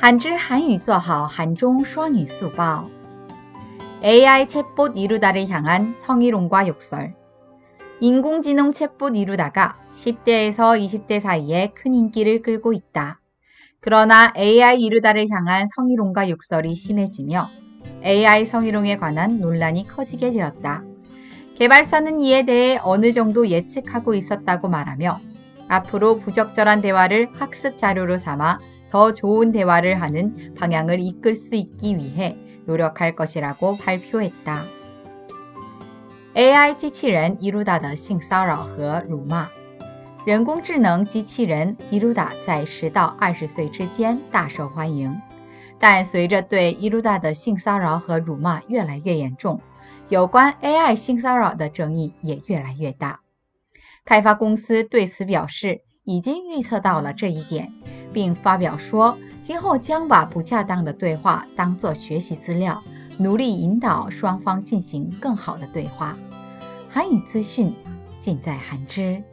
한知한유做好한중双语速报 AI 챗봇 이루다를 향한 성희롱과 욕설 인공지능 챗봇 이루다가 10대에서 20대 사이에 큰 인기를 끌고 있다. 그러나 AI 이루다를 향한 성희롱과 욕설이 심해지며 AI 성희롱에 관한 논란이 커지게 되었다. 개발사는 이에 대해 어느 정도 예측하고 있었다고 말하며 앞으로 부적절한 대화를 학습 자료로 삼아 더 좋은 대화를 하는 방향을 이끌 수 있기 위해 노력할 것이라고 발표했다. AI 机器人伊鲁达的性骚扰和辱骂。人工智能机器人伊鲁达在十到二十岁之间大受欢迎，但随着对伊鲁达的性骚扰和辱骂越来越严重，有关 AI 性骚扰的争议也越来越大。开发公司对此表示，已经预测到了这一点， 并发表说，今后将把不恰当的对话当作学习资料，努力引导双方进行更好的对话。韩语资讯尽在韩知。